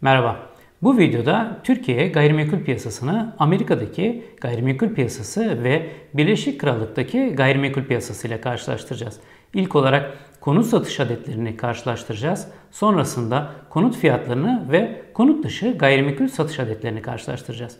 Merhaba. Bu videoda Türkiye gayrimenkul piyasasını Amerika'daki gayrimenkul piyasası ve Birleşik Krallık'taki gayrimenkul piyasası ile karşılaştıracağız. İlk olarak konut satış adetlerini karşılaştıracağız. Sonrasında konut fiyatlarını ve konut dışı gayrimenkul satış adetlerini karşılaştıracağız.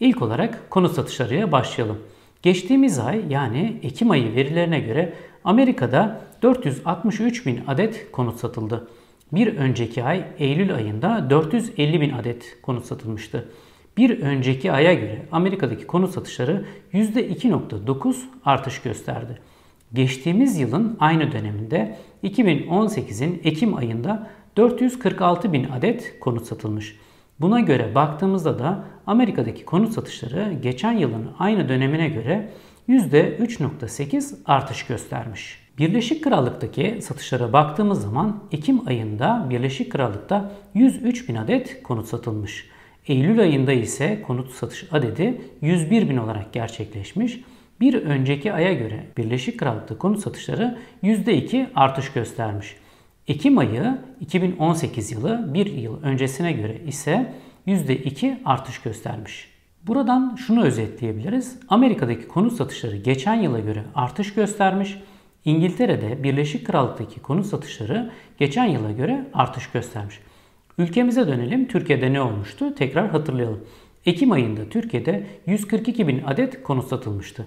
İlk olarak konut satışlarıyla başlayalım. Geçtiğimiz ay yani Ekim ayı verilerine göre Amerika'da 463 bin adet konut satıldı. Bir önceki ay Eylül ayında 450 bin adet konut satılmıştı. Bir önceki aya göre Amerika'daki konut satışları %2.9 artış gösterdi. Geçtiğimiz yılın aynı döneminde 2018'in Ekim ayında 446 bin adet konut satılmış. Buna göre baktığımızda da Amerika'daki konut satışları geçen yılın aynı dönemine göre %3.8 artış göstermiş. Birleşik Krallık'taki satışlara baktığımız zaman Ekim ayında Birleşik Krallık'ta 103 bin adet konut satılmış. Eylül ayında ise konut satış adedi 101 bin olarak gerçekleşmiş. Bir önceki aya göre Birleşik Krallık'ta konut satışları %2 artış göstermiş. Ekim ayı 2018 yılı bir yıl öncesine göre ise %2 artış göstermiş. Buradan şunu özetleyebiliriz. Amerika'daki konut satışları geçen yıla göre artış göstermiş. İngiltere'de Birleşik Krallık'taki konut satışları geçen yıla göre artış göstermiş. Ülkemize dönelim. Türkiye'de ne olmuştu? Tekrar hatırlayalım. Ekim ayında Türkiye'de 142 bin adet konut satılmıştı.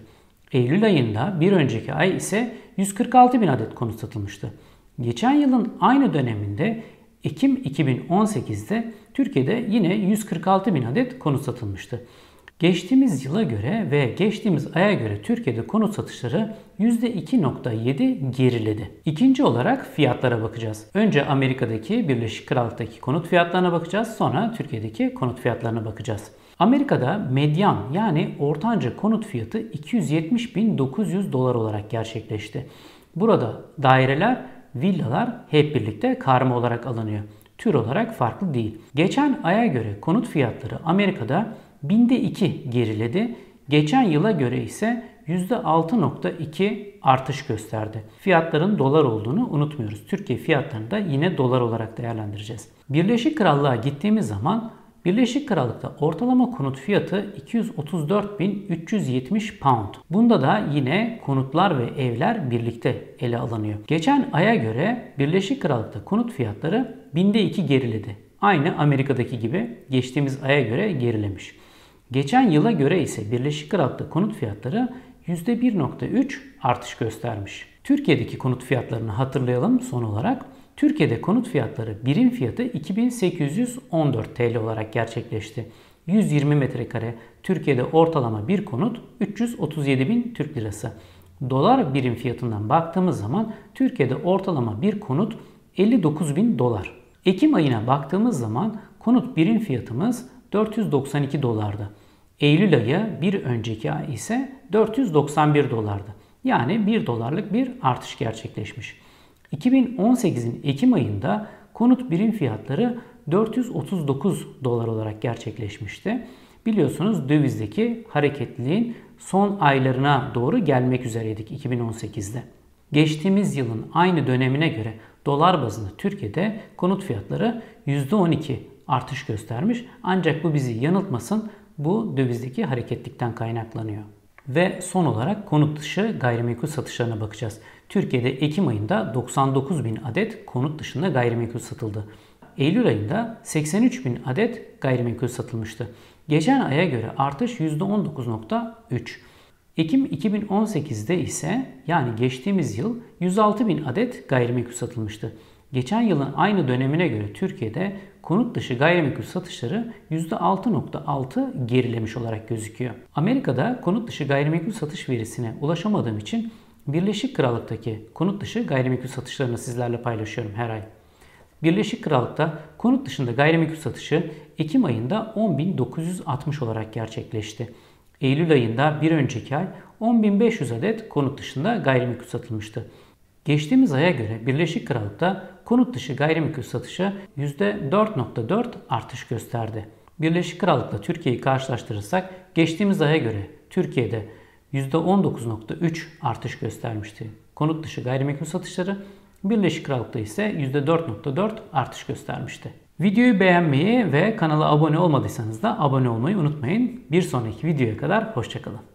Eylül ayında bir önceki ay ise 146 bin adet konut satılmıştı. Geçen yılın aynı döneminde Ekim 2018'de Türkiye'de yine 146 bin adet konut satılmıştı. Geçtiğimiz yıla göre ve geçtiğimiz aya göre Türkiye'de konut satışları %2.7 geriledi. İkinci olarak fiyatlara bakacağız. Önce Amerika'daki Birleşik Krallık'taki konut fiyatlarına bakacağız. Sonra Türkiye'deki konut fiyatlarına bakacağız. Amerika'da medyan yani ortanca konut fiyatı 270.900 dolar olarak gerçekleşti. Burada daireler villalar hep birlikte karma olarak alınıyor. Tür olarak farklı değil. Geçen aya göre konut fiyatları Amerika'da binde 2 geriledi. Geçen yıla göre ise %6.2 artış gösterdi. Fiyatların dolar olduğunu unutmuyoruz. Türkiye fiyatlarını da yine dolar olarak değerlendireceğiz. Birleşik Krallığa gittiğimiz zaman Birleşik Krallık'ta ortalama konut fiyatı 234.370 pound. Bunda da yine konutlar ve evler birlikte ele alınıyor. Geçen aya göre Birleşik Krallık'ta konut fiyatları binde 2 geriledi. Aynı Amerika'daki gibi geçtiğimiz aya göre gerilemiş. Geçen yıla göre ise Birleşik Krallık'ta konut fiyatları %1.3 artış göstermiş. Türkiye'deki konut fiyatlarını hatırlayalım son olarak. Türkiye'de konut fiyatları birim fiyatı 2814 TL olarak gerçekleşti. 120 metrekare Türkiye'de ortalama bir konut 337 bin Türk lirası. Dolar birim fiyatından baktığımız zaman Türkiye'de ortalama bir konut 59 bin dolar. Ekim ayına baktığımız zaman konut birim fiyatımız 492 dolardı. Eylül ayı bir önceki ay ise 491 dolardı. Yani 1 dolarlık bir artış gerçekleşmiş. 2018'in Ekim ayında konut birim fiyatları 439 dolar olarak gerçekleşmişti. Biliyorsunuz dövizdeki hareketliliğin son aylarına doğru gelmek üzereydik 2018'de. Geçtiğimiz yılın aynı dönemine göre dolar bazında Türkiye'de konut fiyatları %12 artış göstermiş. Ancak bu bizi yanıltmasın bu dövizdeki hareketlikten kaynaklanıyor. Ve son olarak konut dışı gayrimenkul satışlarına bakacağız. Türkiye'de Ekim ayında 99 bin adet konut dışında gayrimenkul satıldı. Eylül ayında 83 bin adet gayrimenkul satılmıştı. Geçen aya göre artış %19.3. Ekim 2018'de ise yani geçtiğimiz yıl 106 bin adet gayrimenkul satılmıştı. Geçen yılın aynı dönemine göre Türkiye'de konut dışı gayrimenkul satışları %6.6 gerilemiş olarak gözüküyor. Amerika'da konut dışı gayrimenkul satış verisine ulaşamadığım için Birleşik Krallık'taki konut dışı gayrimenkul satışlarını sizlerle paylaşıyorum her ay. Birleşik Krallık'ta konut dışında gayrimenkul satışı Ekim ayında 10.960 olarak gerçekleşti. Eylül ayında bir önceki ay 10.500 adet konut dışında gayrimenkul satılmıştı. Geçtiğimiz aya göre Birleşik Krallık'ta konut dışı gayrimenkul satışı %4.4 artış gösterdi. Birleşik Krallık'la Türkiye'yi karşılaştırırsak geçtiğimiz aya göre Türkiye'de %19.3 artış göstermişti. Konut dışı gayrimenkul satışları Birleşik Krallık'ta ise %4.4 artış göstermişti. Videoyu beğenmeyi ve kanala abone olmadıysanız da abone olmayı unutmayın. Bir sonraki videoya kadar hoşçakalın.